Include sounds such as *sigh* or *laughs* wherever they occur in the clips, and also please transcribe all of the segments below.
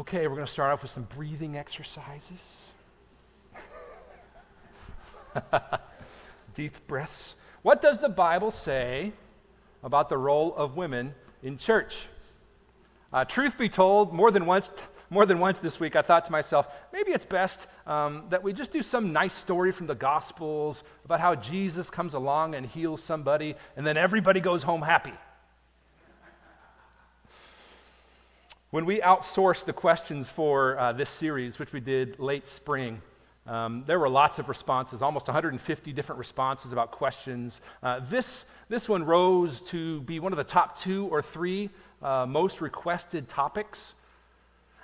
Okay, we're going to start off with some breathing exercises. *laughs* Deep breaths. What does the Bible say about the role of women in church? Uh, truth be told, more than once, more than once this week, I thought to myself, maybe it's best um, that we just do some nice story from the Gospels about how Jesus comes along and heals somebody, and then everybody goes home happy. When we outsourced the questions for uh, this series, which we did late spring, um, there were lots of responses, almost 150 different responses about questions. Uh, this, this one rose to be one of the top two or three uh, most requested topics.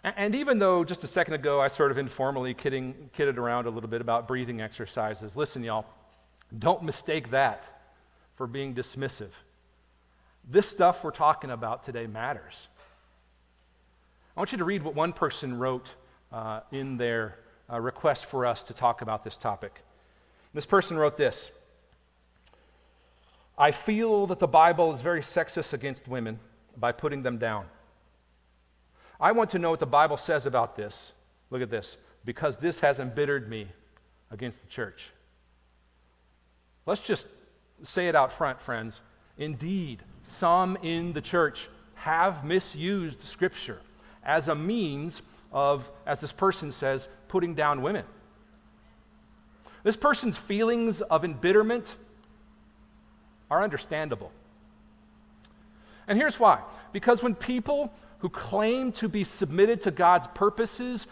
And, and, even though just a second ago I sort of informally kidding, kidded around a little bit about breathing exercises, listen, y'all, don't mistake that for being dismissive. This stuff we're talking about today matters. I want you to read what one person wrote uh, in their uh, request for us to talk about this topic. This person wrote this I feel that the Bible is very sexist against women by putting them down. I want to know what the Bible says about this. Look at this. Because this has embittered me against the church. Let's just say it out front, friends. Indeed, some in the church have misused Scripture as a means of, as this person says, putting down women. This person's feelings of embitterment are understandable. And here's why because when people who claim to be submitted to God's purposes,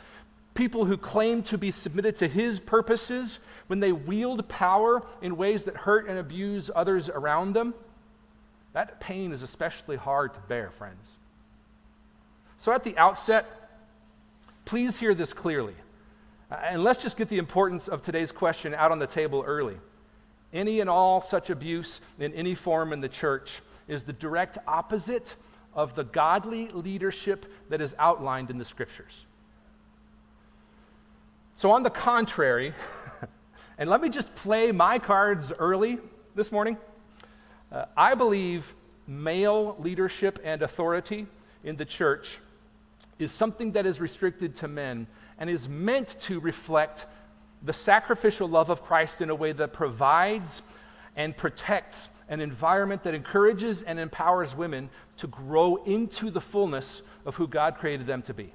people who claim to be submitted to His purposes, when they wield power in ways that hurt and abuse others around them, that pain is especially hard to bear, friends. So, at the outset, please hear this clearly. Uh, and let's just get the importance of today's question out on the table early. Any and all such abuse in any form in the church is the direct opposite of the godly leadership that is outlined in the scriptures. So, on the contrary, *laughs* and let me just play my cards early this morning. Uh, I believe male leadership and authority in the church is something that is restricted to men and is meant to reflect the sacrificial love of Christ in a way that provides and protects an environment that encourages and empowers women to grow into the fullness of who God created them to be.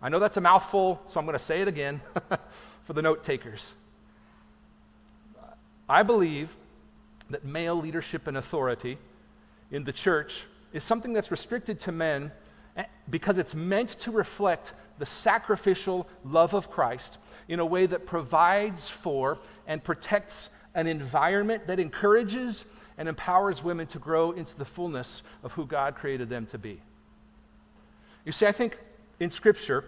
I know that's a mouthful, so I'm going to say it again *laughs* for the note takers. I believe that male leadership and authority in the church is something that's restricted to men because it's meant to reflect the sacrificial love of Christ in a way that provides for and protects an environment that encourages and empowers women to grow into the fullness of who God created them to be. You see, I think in Scripture,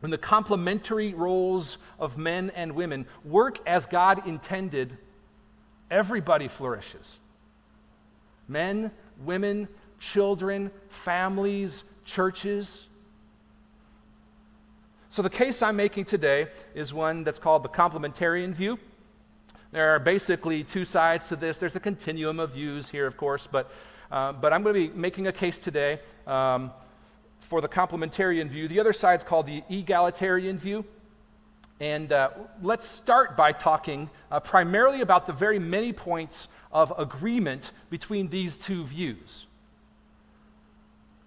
when the complementary roles of men and women work as God intended, everybody flourishes. Men, women, children, families, churches. So, the case I'm making today is one that's called the complementarian view. There are basically two sides to this. There's a continuum of views here, of course, but, uh, but I'm going to be making a case today um, for the complementarian view. The other side is called the egalitarian view. And uh, let's start by talking uh, primarily about the very many points of agreement between these two views.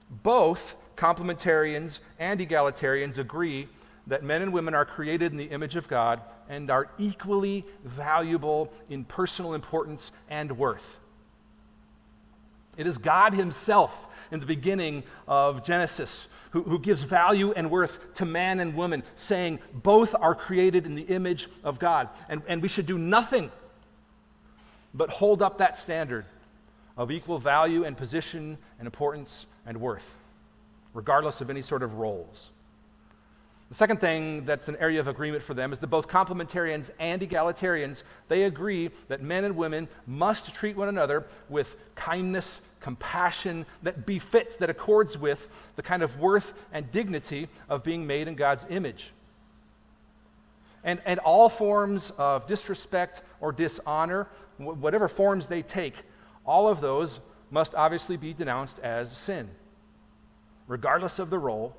Both complementarians and egalitarians agree that men and women are created in the image of God and are equally valuable in personal importance and worth. It is God Himself in the beginning of Genesis who, who, gives value and worth to man and woman, saying both are created in the image of God. And, and we should do nothing but hold up that standard of equal value and position and importance and worth, regardless of any sort of roles. The second thing that's an area of agreement for them is that both complementarians and egalitarians, they agree that men and women must treat one another with kindness, compassion that befits, that accords with the kind of worth and dignity of being made in God's image. And, and all forms of disrespect or dishonor, whatever forms they take, all of those must obviously be denounced as sin, regardless of the role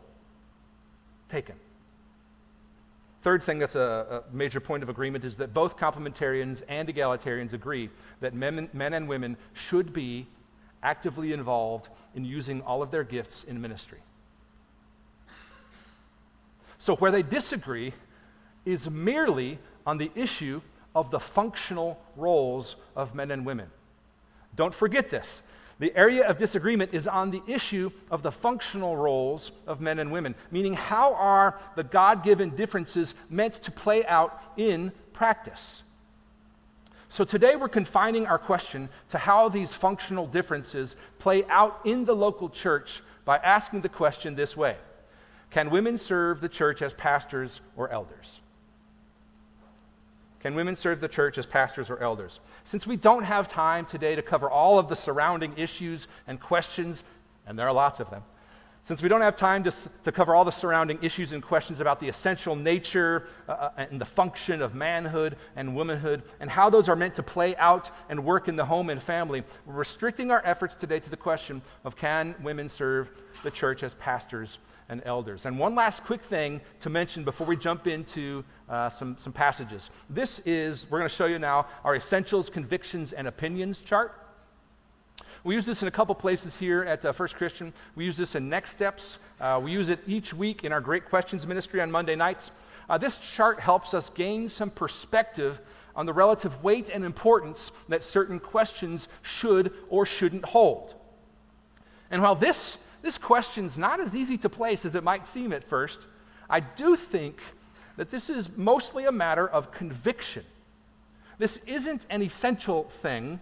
taken. Third thing that's a, a, major point of agreement is that both complementarians and egalitarians agree that men, men and women should be actively involved in using all of their gifts in ministry. So, where they disagree is merely on the issue of the functional roles of men and women. Don't forget this. The area of disagreement is on the issue of the functional roles of men and women, meaning how are the God given differences meant to play out in practice? So today we're confining our question to how these functional differences play out in the local church by asking the question this way Can women serve the church as pastors or elders? Can women serve the church as pastors or elders? Since we don't have time today to cover all of the surrounding issues and questions, and there are lots of them, since we don't have time to, to cover all the surrounding issues and questions about the essential nature uh, uh, and the function of manhood and womanhood and how those are meant to play out and work in the home and family, we're restricting our efforts today to the question of can women serve the church as pastors and elders. And one last quick thing to mention before we jump into uh, some, some passages. This is, we're going to show you now, our essentials, convictions, and opinions chart. We use this in a couple places here at uh, First Christian. We use this in Next Steps. Uh, we use it each week in our Great Questions ministry on Monday nights. Uh, this chart helps us gain some perspective on the relative weight and importance that certain questions should or shouldn't hold. And while this this question's not as easy to place as it might seem at first. I do think that this is mostly a matter of conviction. This isn't an essential thing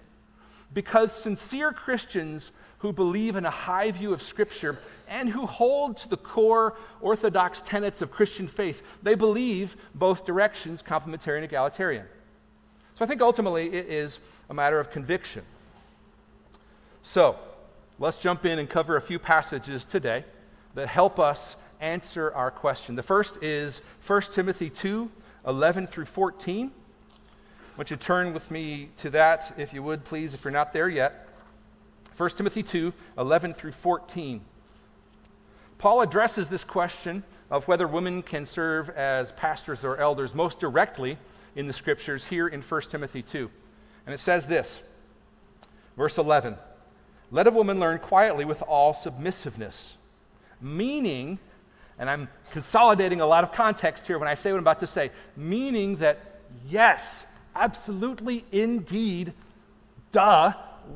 because sincere Christians who believe in a high view of Scripture and who hold to the core orthodox tenets of Christian faith, they believe both directions, complementarian and egalitarian. So I think ultimately it is a matter of conviction. So, let's jump in and cover a few passages today that help us answer our question. The first is 1 Timothy 2 11 through 14. Want you to turn with me to that, if you would, please, if you're not there yet. 1 Timothy 2 11 through 14. Paul addresses this question of whether women can serve as pastors or elders most directly in the scriptures here in 1 Timothy 2. And it says this, verse 11 let a woman learn quietly with all submissiveness. Meaning, and I'm consolidating a lot of context here when I say what I'm about to say, meaning that yes, absolutely, indeed, duh,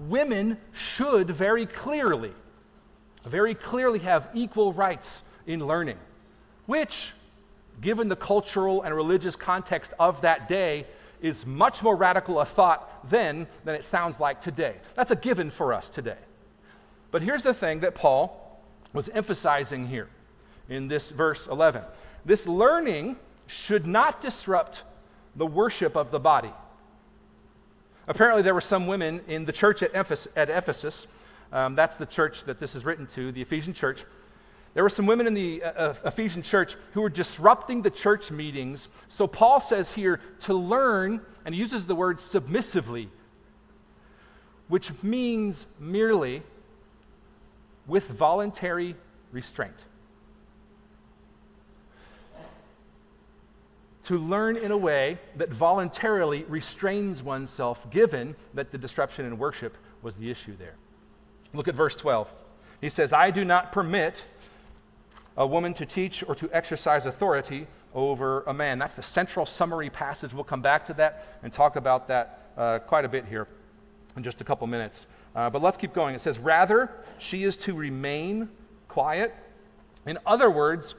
women should very clearly, very clearly have equal rights in learning, which, given the cultural and religious context of that day, is much more radical a thought then than it sounds like today. That's a given for us today. But here's the thing that Paul was emphasizing here in this verse 11 this learning should not disrupt the worship of the body. Apparently, there were some women in the church at Ephesus. At Ephesus um, that's the church that this is written to, the Ephesian church. There were some women in the uh, uh, Ephesian church who were disrupting the church meetings. So Paul says here to learn, and he uses the word submissively, which means merely with voluntary restraint. To learn in a way that voluntarily restrains oneself, given that the disruption in worship was the issue there. Look at verse 12. He says, I do not permit a woman to teach or to exercise authority over a man. That's the central summary passage. We'll come back to that and talk about that uh, quite a bit here in just a couple minutes. Uh, but let's keep going. It says, Rather, she is to remain quiet. In other words,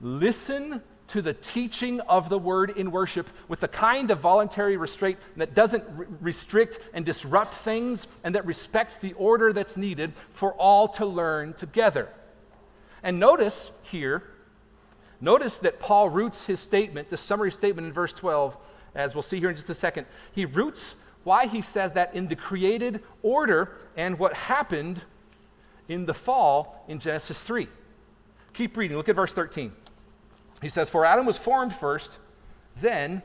listen to the teaching of the word in worship with the kind of voluntary restraint that doesn't re- restrict and disrupt things and that respects the order that's needed for all to learn together. And notice here, notice that Paul roots his statement, the summary statement in verse 12, as we'll see here in just a second. He roots why he says that in the created order and what happened in the fall in Genesis 3. Keep reading. Look at verse 13. He says, For Adam was formed first, then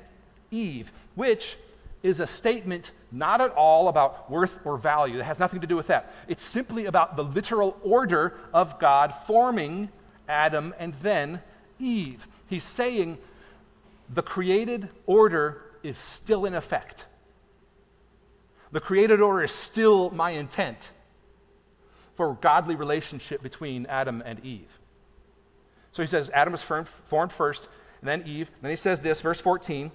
Eve, which is a statement not at all about worth or value. It has nothing to do with that. It's simply about the literal order of God forming Adam and then Eve. He's saying the created order is still in effect. The created order is still my intent for godly relationship between Adam and Eve. So he says Adam was formed first, and then Eve. Then he says this, verse 14.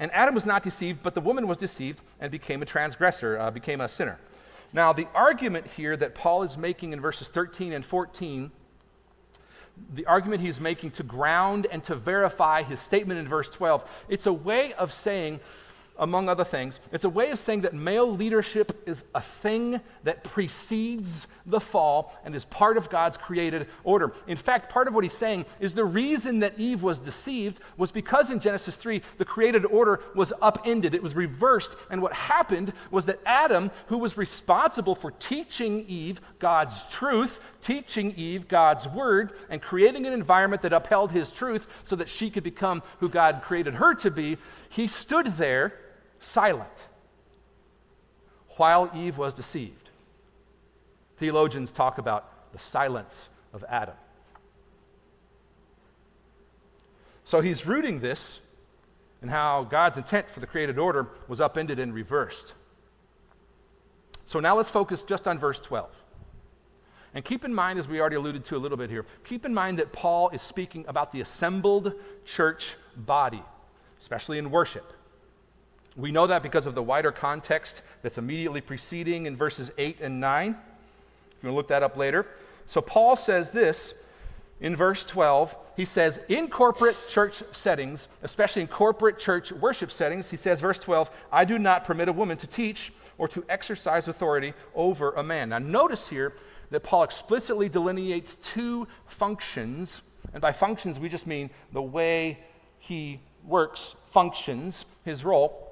And Adam was not deceived, but the woman was deceived and became a transgressor, uh, became a sinner. Now, the argument here that Paul is making in verses 13 and 14, the argument he's making to ground and to verify his statement in verse 12, it's a way of saying among other things. It's a way of saying that male leadership is a thing that precedes the fall and is part of God's created order. In fact, part of what he's saying is the reason that Eve was deceived was because in Genesis 3, the created order was upended, it was reversed. And what happened was that Adam, who was responsible for teaching Eve God's truth, teaching Eve God's word, and creating an environment that upheld his truth so that she could become who God created her to be, he stood there silent while Eve was deceived. Theologians talk about the silence of Adam. So he's rooting this in how God's intent for the created order was upended and reversed. So now let's focus just on verse 12. And keep in mind, as we already alluded to a little bit here, keep in mind that Paul is speaking about the assembled church body, especially in worship. We know that because of the wider context that's immediately preceding in verses 8 and 9. If you want to look that up later. So Paul says this in verse 12. He says, in corporate church settings, especially in corporate church worship settings, he says, verse 12, I do not permit a woman to teach or to exercise authority over a man. Now, notice here that Paul explicitly delineates two functions. And by functions, we just mean the way he works, functions, his role.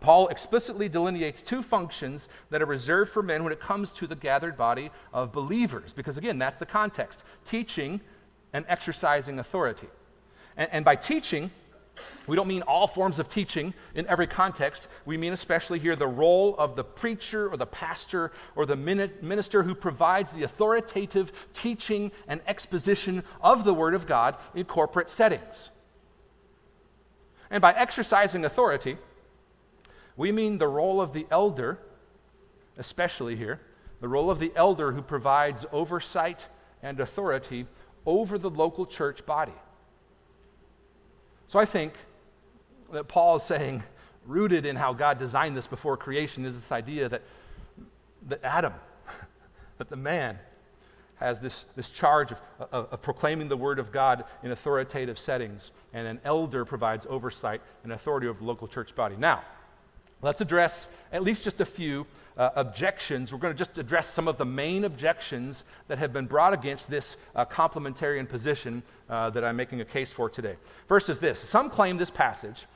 Paul explicitly delineates two functions that are reserved for men when it comes to the gathered body of believers, because again, that's the context teaching and exercising authority. And, and by teaching, we don't mean all forms of teaching in every context. We mean especially here the role of the preacher or the pastor or the minister who provides the authoritative teaching and exposition of the Word of God in corporate settings. And by exercising authority, we mean the role of the elder, especially here, the role of the elder who provides oversight and authority over the local church body. So I think that Paul is saying, rooted in how God designed this before creation, is this idea that, that Adam, *laughs* that the man, has this, this charge of, of, of, proclaiming the word of God in authoritative settings, and an elder provides oversight and authority over the local church body. Now, Let's address at least just a few uh, objections. We're going to just address some of the main objections that have been brought against this uh, complementarian position uh, that I'm making a case for today. First is this some claim this passage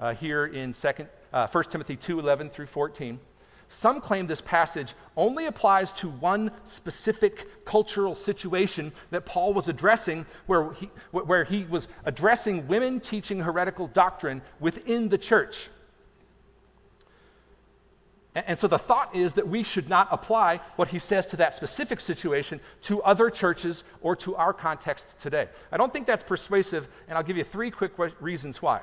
uh, here in second, uh, 1 Timothy 2 11 through 14. Some claim this passage only applies to one specific cultural situation that Paul was addressing, where he, where he was addressing women teaching heretical doctrine within the church. And so the thought is that we should not apply what he says to that specific situation to other churches or to our context today. I don't think that's persuasive, and I'll give you three quick reasons why.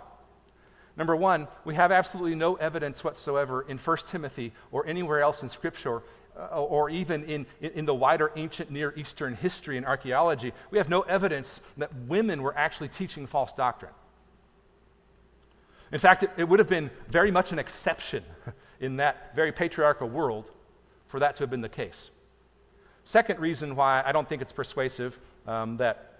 Number one, we have absolutely no evidence whatsoever in 1 Timothy or anywhere else in Scripture uh, or even in, in the wider ancient Near Eastern history and archaeology. We have no evidence that women were actually teaching false doctrine. In fact, it, it would have been very much an exception in that very patriarchal world for that to have been the case. Second reason why I don't think it's persuasive um, that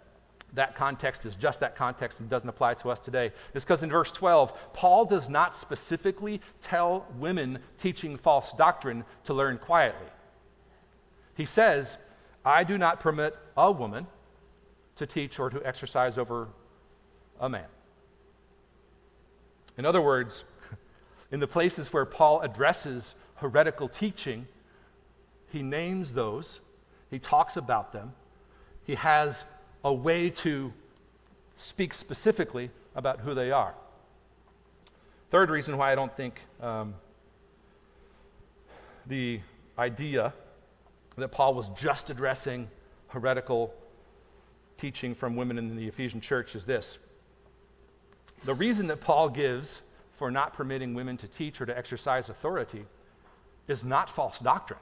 that context is just that context and doesn't apply to us today is because in verse 12, Paul does not specifically tell women teaching false doctrine to learn quietly. He says, I do not permit a woman to teach or to exercise over a man. In other words, in the places where Paul addresses heretical teaching, he names those, he talks about them, he has a way to speak specifically about who they are. Third reason why I don't think um, the idea that Paul was just addressing heretical teaching from women in the Ephesian church is this the reason that Paul gives for not permitting women to teach or to exercise authority is not false doctrine,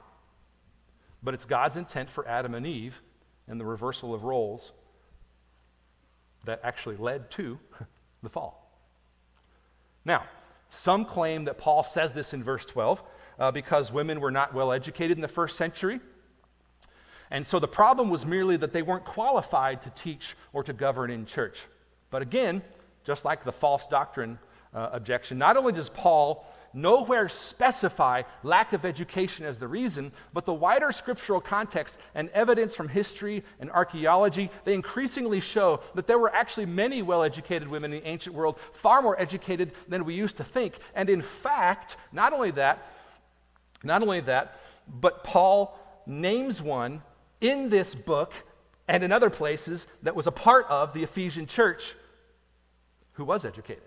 but it's God's intent for Adam and Eve and the reversal of roles that actually led to *laughs* the fall. Now, some claim that Paul says this in verse 12 uh, because women were not well educated in the first century. And so the problem was merely that they weren't qualified to teach or to govern in church. But again, just like the false doctrine uh, objection, not only does Paul nowhere specify lack of education as the reason, but the wider scriptural context and evidence from history and archaeology, they increasingly show that there were actually many well educated women in the ancient world, far more educated than we used to think. And in fact, not only that, not only that, but Paul names one in this book and in other places that was a part of the Ephesian church who was educated.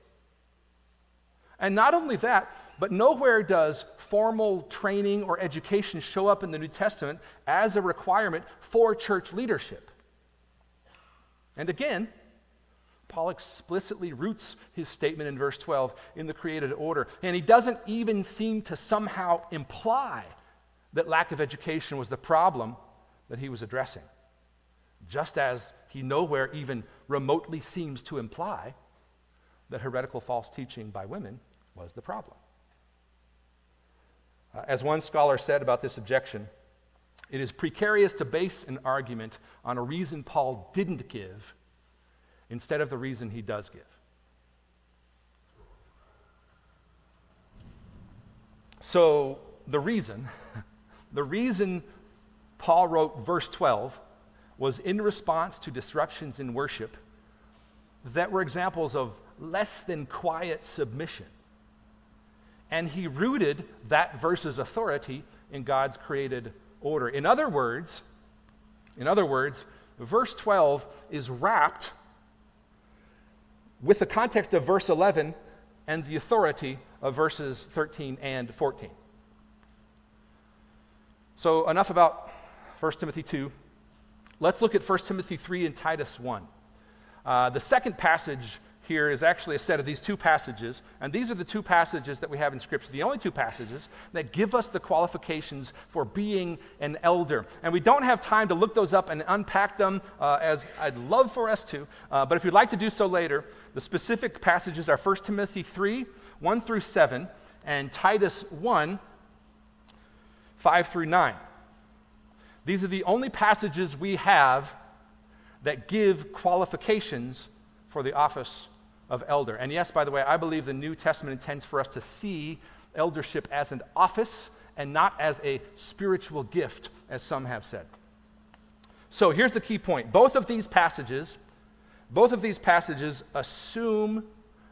And not only that, but nowhere does formal training or education show up in the New Testament as a requirement for church leadership. And again, Paul explicitly roots his statement in verse 12 in the created order. And he doesn't even seem to somehow imply that lack of education was the problem that he was addressing. Just as he nowhere even remotely seems to imply that heretical false teaching by women was the problem. Uh, as one scholar said about this objection, it is precarious to base an argument on a reason Paul didn't give instead of the reason he does give. So, the reason, *laughs* the reason Paul wrote verse 12 was in response to disruptions in worship that were examples of less than quiet submission. And he rooted that verse's authority in God's created order. In other words, in other words, verse 12 is wrapped with the context of verse 11 and the authority of verses 13 and 14. So, enough about 1 Timothy 2. Let's look at 1 Timothy 3 and Titus 1. Uh, the second passage here is actually a set of these two passages, and these are the two passages that we have in Scripture, the only two passages that give us the qualifications for being an elder. And we don't have time to look those up and unpack them uh, as I'd love for us to, uh, but if you'd like to do so later, the specific passages are 1 Timothy 3, 1 through 7, and Titus 1, 5 through 9. These are the only passages we have that give qualifications for the office of elder. And yes, by the way, I believe the New Testament intends for us to see eldership as an office and not as a spiritual gift, as some have said. So here's the key point. Both of these passages, both of these passages assume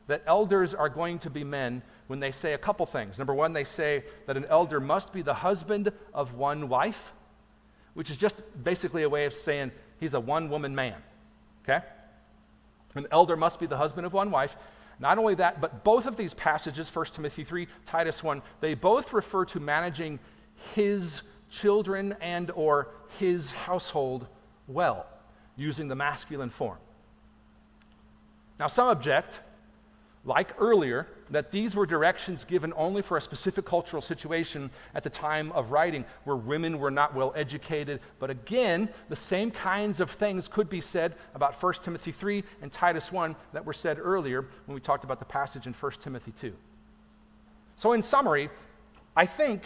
that elders are going to be men when they say a couple things. Number one, they say that an elder must be the husband of one wife, which is just basically a way of saying he's a one woman man. Okay? An elder must be the husband of one wife. Not only that, but both of these passages, 1 Timothy 3, Titus 1, they both refer to managing his children and or his household well, using the masculine form. Now, some object like earlier, that these were directions given only for a specific cultural situation at the time of writing, where women were not well educated. But again, the same kinds of things could be said about 1 Timothy 3 and Titus 1 that were said earlier when we talked about the passage in 1 Timothy 2. So, in summary, I think,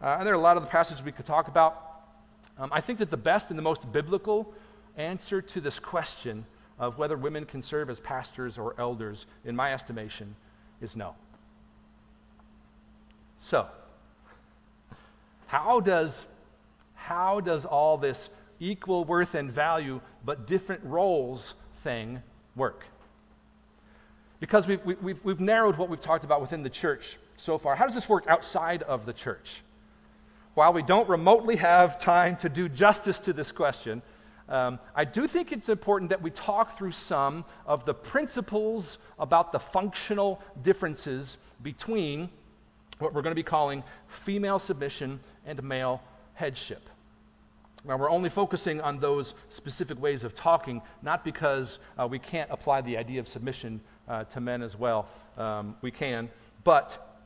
uh, and there are a lot of the passages we could talk about, um, I think that the best and the most biblical answer to this question of whether women can serve as pastors or elders, in my estimation, is no. So, how does, how does all this equal worth and value but different roles thing work? Because we've, we've, we've narrowed what we've talked about within the church so far. How does this work outside of the church? While we don't remotely have time to do justice to this question, um, I do think it's important that we talk through some of the principles about the functional differences between what we're going to be calling female submission and male headship. Now, we're only focusing on those specific ways of talking, not because uh, we can't apply the idea of submission uh, to men as well. Um, we can, but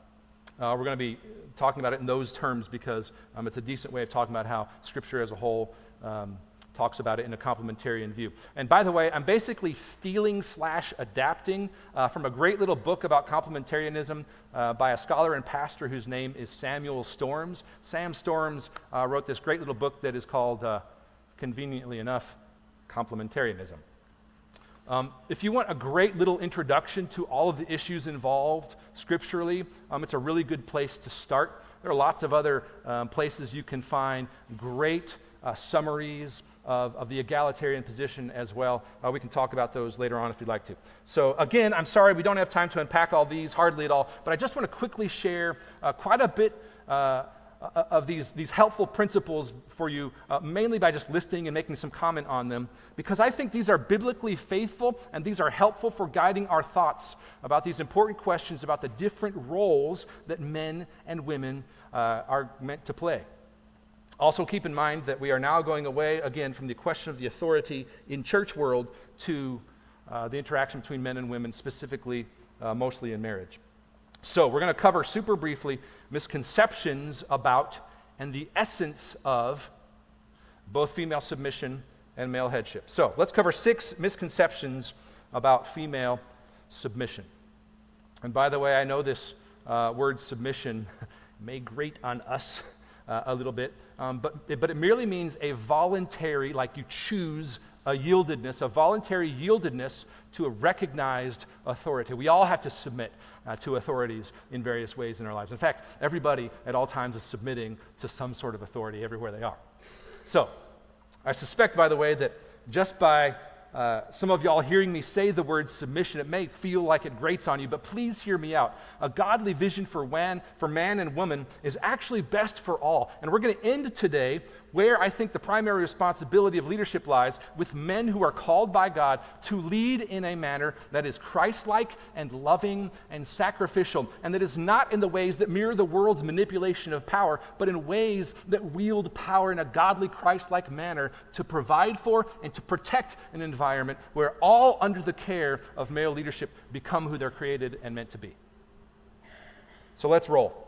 uh, we're going to be talking about it in those terms because um, it's a decent way of talking about how Scripture as a whole um, talks about it in a complementarian view. And by the way, I'm basically stealing slash adapting uh, from a great little book about complementarianism uh, by a scholar and pastor whose name is Samuel Storms. Sam Storms uh, wrote this great little book that is called, uh, conveniently enough, Complementarianism. Um, if you want a great little introduction to all of the issues involved scripturally, um, it's a really good place to start. There are lots of other um, places you can find great uh, summaries of, of, the egalitarian position as well. Uh, we can talk about those later on if you'd like to. So, again, I'm sorry we don't have time to unpack all these, hardly at all, but I just want to quickly share uh, quite a bit. Uh, of these, these helpful principles for you, uh, mainly by just listing and making some comment on them, because I think these are biblically faithful and these are helpful for guiding our thoughts about these important questions about the different roles that men and women are meant to play. Also, keep in mind that we are now going away again from the question of the authority in church world to uh, the interaction between men and women, specifically, uh, mostly in marriage. So, we're going to cover super briefly misconceptions about and the essence of both female submission and male headship. So, let's cover six misconceptions about female submission. And by the way, I know this uh, word submission *laughs* may grate on us uh, a little bit, um, but, but it merely means a voluntary, like you choose a yieldedness, a voluntary yieldedness to a recognized authority. We all have to submit uh, to authorities in various ways in our lives. In fact, everybody at all times is submitting to some sort of authority everywhere they are. So, I suspect, by the way, that just by uh, some of y'all hearing me say the word submission, it may feel like it grates on you, but please hear me out. A godly vision for, man, for man and woman is actually best for all. And we're going to end today where I think the primary responsibility of leadership lies with men who are called by God to lead in a manner that is Christ like and loving and sacrificial, and that is not in the ways that mirror the world's manipulation of power, but in ways that wield power in a godly, Christ like manner to provide for and to protect an environment where all under the care of male leadership become who they're created and meant to be. So let's roll.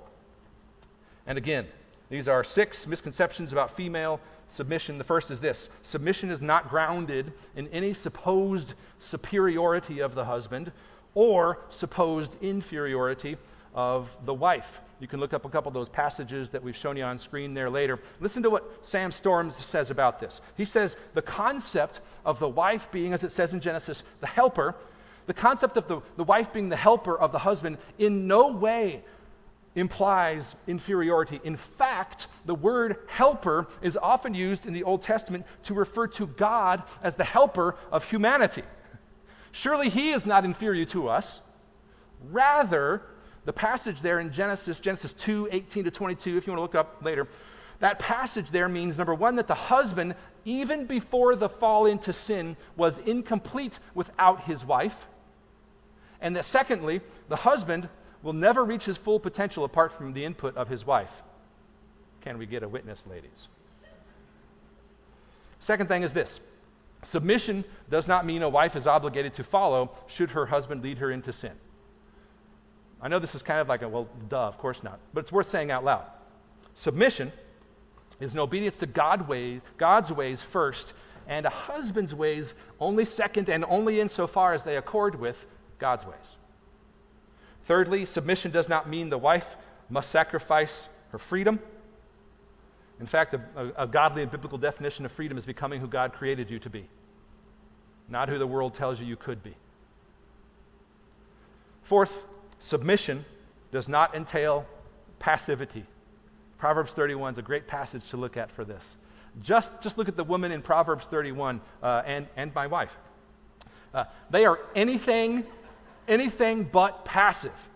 And again, these are six misconceptions about female submission. The first is this submission is not grounded in any supposed superiority of the husband or supposed inferiority of the wife. You can look up a couple of those passages that we've shown you on screen there later. Listen to what Sam Storms says about this. He says the concept of the wife being, as it says in Genesis, the helper, the concept of the, the wife being the helper of the husband in no way implies inferiority. In fact, the word helper is often used in the Old Testament to refer to God as the helper of humanity. Surely he is not inferior to us. Rather, the passage there in Genesis, Genesis 2 18 to 22, if you want to look up later, that passage there means number one, that the husband, even before the fall into sin, was incomplete without his wife. And that secondly, the husband will never reach his full potential apart from the input of his wife. Can we get a witness, ladies? Second thing is this submission does not mean a wife is obligated to follow should her husband lead her into sin. I know this is kind of like a, well, duh, of course not, but it's worth saying out loud. Submission is an obedience to God ways, God's ways first, and a husband's ways only second and only insofar as they accord with God's ways. Thirdly, submission does not mean the wife must sacrifice her freedom. In fact, a, a, a, godly and biblical definition of freedom is becoming who God created you to be, not who the world tells you you could be. Fourth, submission does not entail passivity. Proverbs 31 is a great passage to look at for this. Just, just look at the woman in Proverbs 31 uh, and, and my wife. Uh, they are anything anything but passive.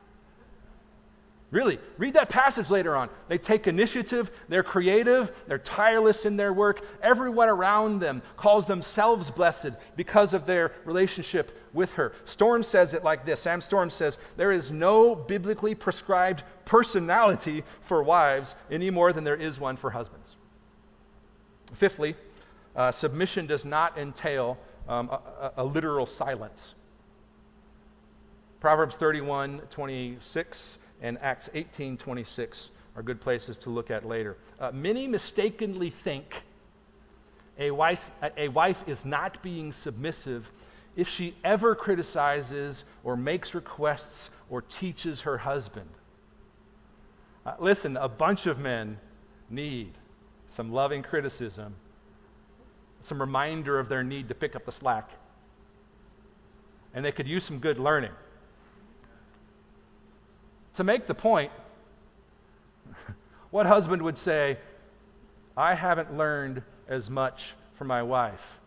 Really, read that passage later on. They take initiative, they're creative, they're tireless in their work. Everyone around them calls themselves blessed because of their relationship with her. Storm says it like this Sam Storm says, There is no biblically prescribed personality for wives any more than there is one for husbands. Fifthly, uh, submission does not entail um, a, a, literal silence. Proverbs 31 26 and Acts 18 26 are good places to look at later. Uh, many mistakenly think a wife, a wife is not being submissive if she ever criticizes or makes requests or teaches her husband. Uh, listen, a bunch of men need some loving criticism, some reminder of their need to pick up the slack. And they could use some good learning. To make the point, what husband would say, I haven't learned as much from my wife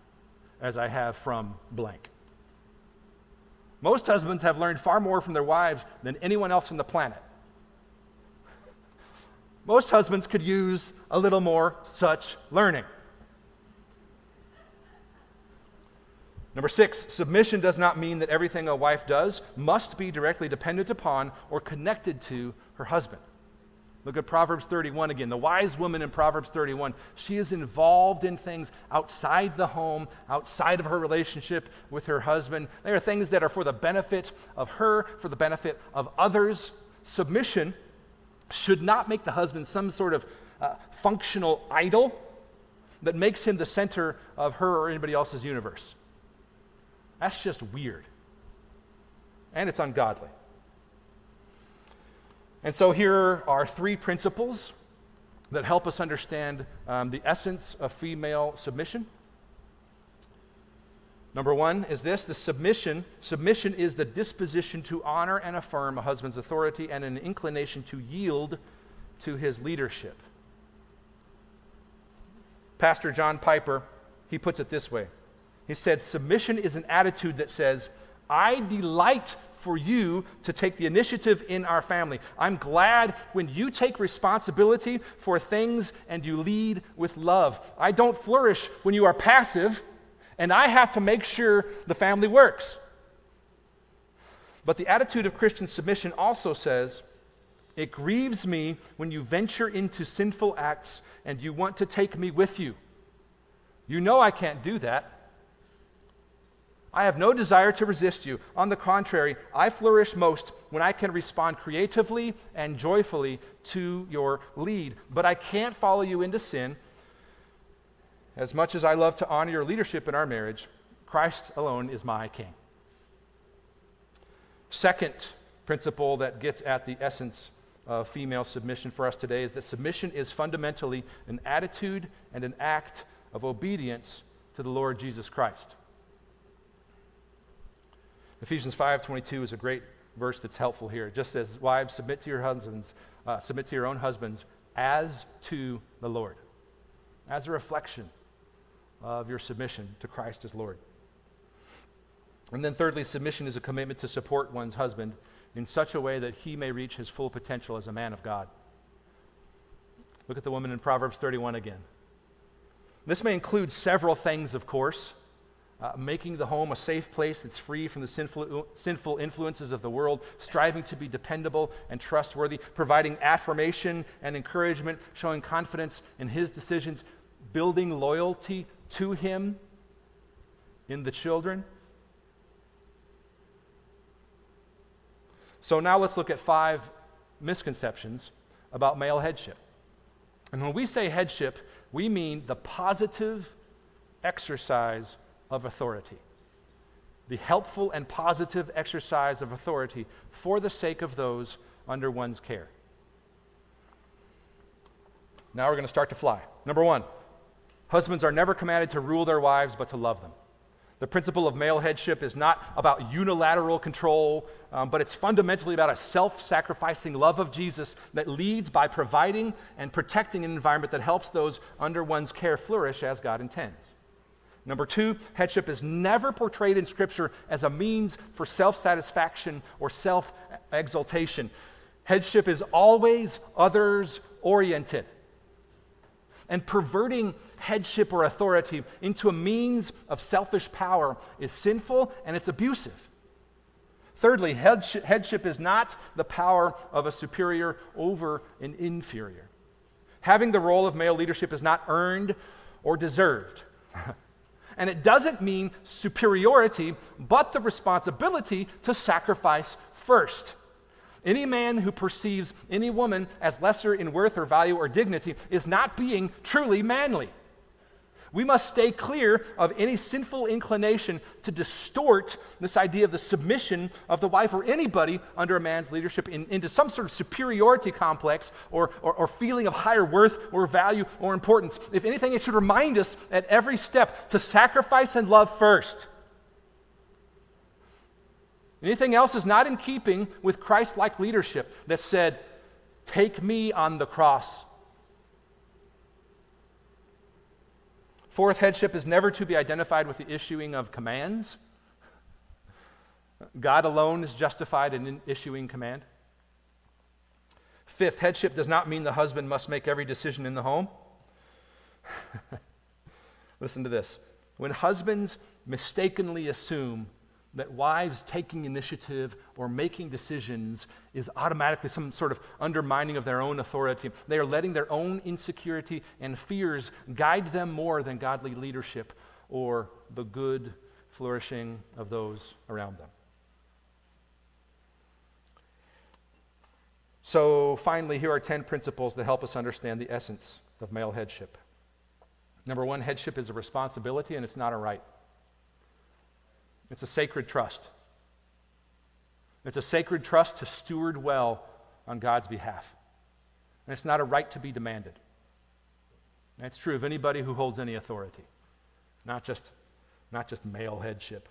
as I have from blank? Most husbands have learned far more from their wives than anyone else on the planet. Most husbands could use a little more such learning. Number six, submission does not mean that everything a wife does must be directly dependent upon or connected to her husband. Look at Proverbs 31 again. The wise woman in Proverbs 31, she is involved in things outside the home, outside of her relationship with her husband. They are things that are for the benefit of her, for the benefit of others. Submission should not make the husband some sort of uh, functional idol that makes him the center of her or anybody else's universe. That's just weird. And it's ungodly. And so here are three principles that help us understand um, the essence of female submission. Number one is this the submission. Submission is the disposition to honor and affirm a husband's authority and an inclination to yield to his leadership. Pastor John Piper, he puts it this way he said, Submission is an attitude that says, I delight for you to take the initiative in our family. I'm glad when you take responsibility for things and you lead with love. I don't flourish when you are passive, and I have to make sure the family works. But the attitude of Christian submission also says, It grieves me when you venture into sinful acts and you want to take me with you. You know I can't do that. I have no desire to resist you. On the contrary, I flourish most when I can respond creatively and joyfully to your lead. But I can't follow you into sin. As much as I love to honor your leadership in our marriage, Christ alone is my king. Second principle that gets at the essence of female submission for us today is that submission is fundamentally an attitude and an act of obedience to the Lord Jesus Christ. Ephesians 5:22 is a great verse that's helpful here. Just says, "Wives, submit to your husbands, uh, submit to your own husbands as to the Lord." As a reflection of your submission to Christ as Lord. And then thirdly, submission is a commitment to support one's husband in such a way that he may reach his full potential as a man of God. Look at the woman in Proverbs 31 again. This may include several things, of course uh, making the home a safe place that's free from the sinful, sinful influences of the world, striving to be dependable and trustworthy, providing affirmation and encouragement, showing confidence in his decisions, building loyalty to him in the children. So now let's look at five misconceptions about male headship. And when we say headship, we mean the positive exercise of authority. The helpful and positive exercise of authority for the sake of those under one's care. Now we're going to start to fly. Number one, husbands are never commanded to rule their wives, but to love them. The principle of male headship is not about unilateral control, um, but it's fundamentally about a self sacrificing love of Jesus that leads by providing and protecting an environment that helps those under one's care flourish as God intends. Number two, headship is never portrayed in Scripture as a means for self satisfaction or self exaltation. Headship is always others oriented. And perverting headship or authority into a means of selfish power is sinful and it's abusive. Thirdly, headship is not the power of a superior over an inferior. Having the role of male leadership is not earned or deserved. *laughs* and it doesn't mean superiority, but the responsibility to sacrifice first. Any man who perceives any woman as lesser in worth or value or dignity is not being truly manly. We must stay clear of any sinful inclination to distort this idea of the submission of the wife or anybody under a man's leadership in, into some sort of superiority complex or, or, or feeling of higher worth or value or importance. If anything, it should remind us at every step to sacrifice and love first. Anything else is not in keeping with Christ like leadership that said, Take me on the cross. Fourth, headship is never to be identified with the issuing of commands. God alone is justified in issuing command. Fifth, headship does not mean the husband must make every decision in the home. *laughs* Listen to this. When husbands mistakenly assume that wives taking initiative or making decisions is automatically some sort of undermining of their own authority. They are letting their own insecurity and fears guide them more than godly leadership or the good flourishing of those around them. So, finally, here are 10 principles that help us understand the essence of male headship. Number one, headship is a responsibility and it's not a right. It's a sacred trust. It's a sacred trust to steward well on God's behalf. And it's not a right to be demanded. That's true of anybody who holds any authority, not just, not just male headship.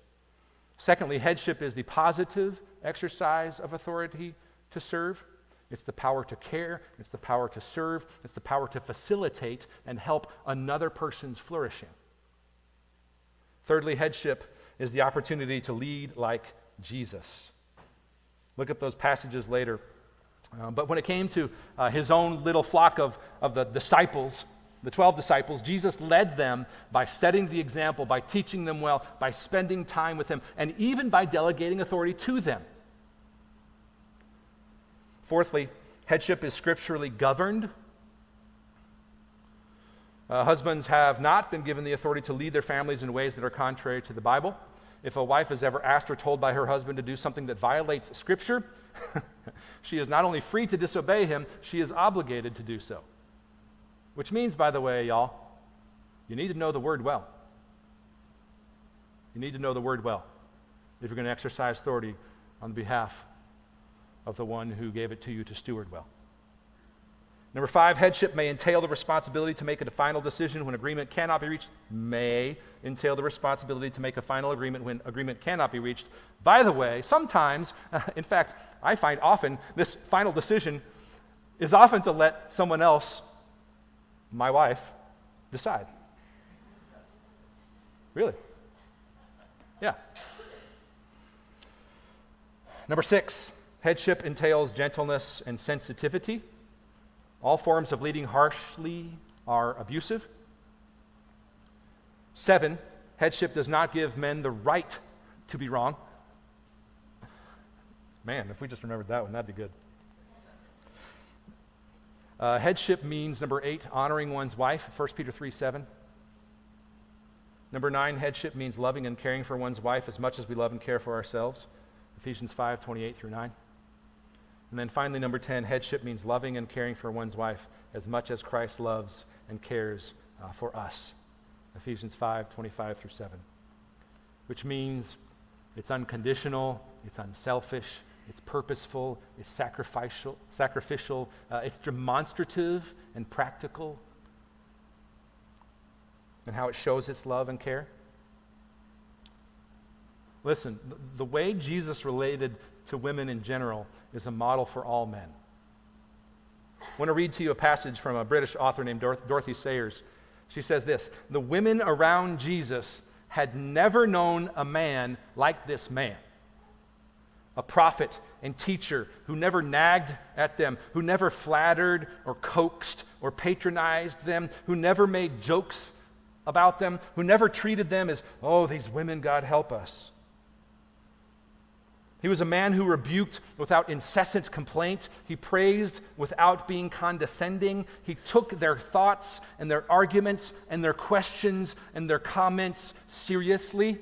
Secondly, headship is the positive exercise of authority to serve. It's the power to care, it's the power to serve, it's the power to facilitate and help another person's flourishing. Thirdly, headship is the opportunity to lead like Jesus. Look at those passages later. Uh, but when it came to uh, his own little flock of, of the disciples, the 12 disciples, Jesus led them by setting the example, by teaching them well, by spending time with them, and even by delegating authority to them. Fourthly, headship is scripturally governed uh, husbands have not been given the authority to lead their families in ways that are contrary to the Bible. If a wife is ever asked or told by her husband to do something that violates Scripture, *laughs* she is not only free to disobey him, she is obligated to do so. Which means, by the way, y'all, you need to know the word well. You need to know the word well if you're going to exercise authority on behalf of the one who gave it to you to steward well. Number five, headship may entail the responsibility to make a final decision when agreement cannot be reached. May entail the responsibility to make a final agreement when agreement cannot be reached. By the way, sometimes, *laughs* in fact, I find often this final decision is often to let someone else, my wife, decide. Really? Yeah. Number six, headship entails gentleness and sensitivity. All forms of leading harshly are abusive. Seven, headship does not give men the right to be wrong. Man, if we just remembered that one, that'd be good. Uh, headship means, number eight, honoring one's wife, 1 Peter 3 7. Number nine, headship means loving and caring for one's wife as much as we love and care for ourselves, Ephesians 5 28 through 9. And then finally, number 10, headship means loving and caring for one's wife as much as Christ loves and cares uh, for us. Ephesians 5 25 through 7. Which means it's unconditional, it's unselfish, it's purposeful, it's sacrificial, sacrificial uh, it's demonstrative and practical, and how it shows its love and care. Listen, the way Jesus related to women in general is a model for all men. I want to read to you a passage from a British author named Dorothy Sayers. She says this The women around Jesus had never known a man like this man a prophet and teacher who never nagged at them, who never flattered or coaxed or patronized them, who never made jokes about them, who never treated them as, oh, these women, God help us. He was a man who rebuked without incessant complaint. He praised without being condescending. He took their thoughts and their arguments and their questions and their comments seriously.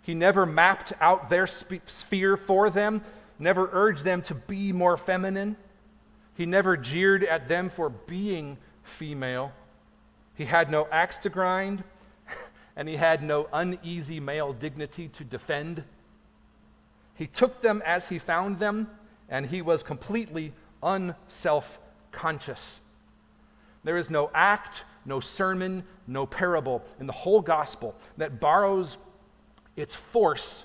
He never mapped out their sp- sphere for them, never urged them to be more feminine. He never jeered at them for being female. He had no axe to grind, *laughs* and he had no uneasy male dignity to defend. He took them as he found them, and he was completely unself conscious. There is no act, no sermon, no parable in the whole gospel that borrows its force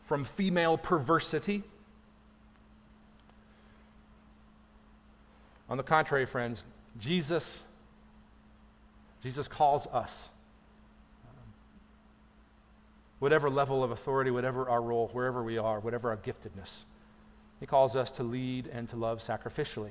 from female perversity. On the contrary, friends, Jesus Jesus calls us whatever level of authority, whatever our role, wherever we are, whatever our giftedness. He calls us to lead and to love sacrificially.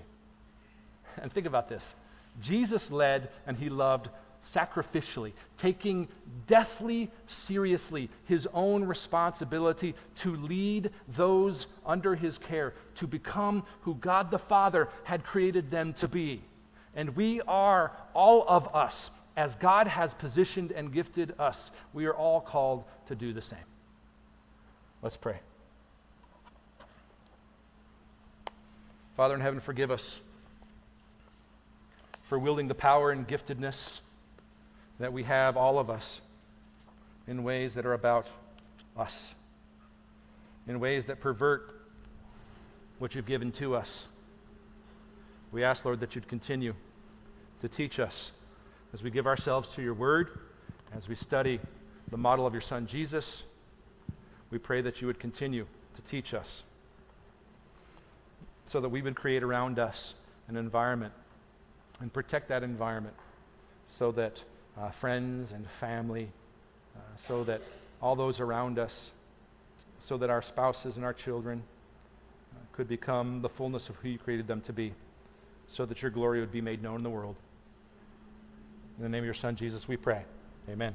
And think about this Jesus led and he loved sacrificially, taking deathly seriously his own responsibility to lead those under his care to become who God the Father had created them to be. And we are, all of us, as God has positioned and gifted us, we are all called to do the same. Let's pray. Father in heaven, forgive us for wielding the power and giftedness that we have, all of us, in ways that are about us, in ways that pervert what you've given to us. We ask, Lord, that you'd continue to teach us as we give ourselves to your word, as we study the model of your son Jesus, we pray that you would continue to teach us so that we would create around us an environment and protect that environment so that uh, friends and family, uh, so that all those around us, so that our spouses and our children uh, could become the fullness of who you created them to be, so that your glory would be made known in the world. In the name of your Son, Jesus, we pray. Amen.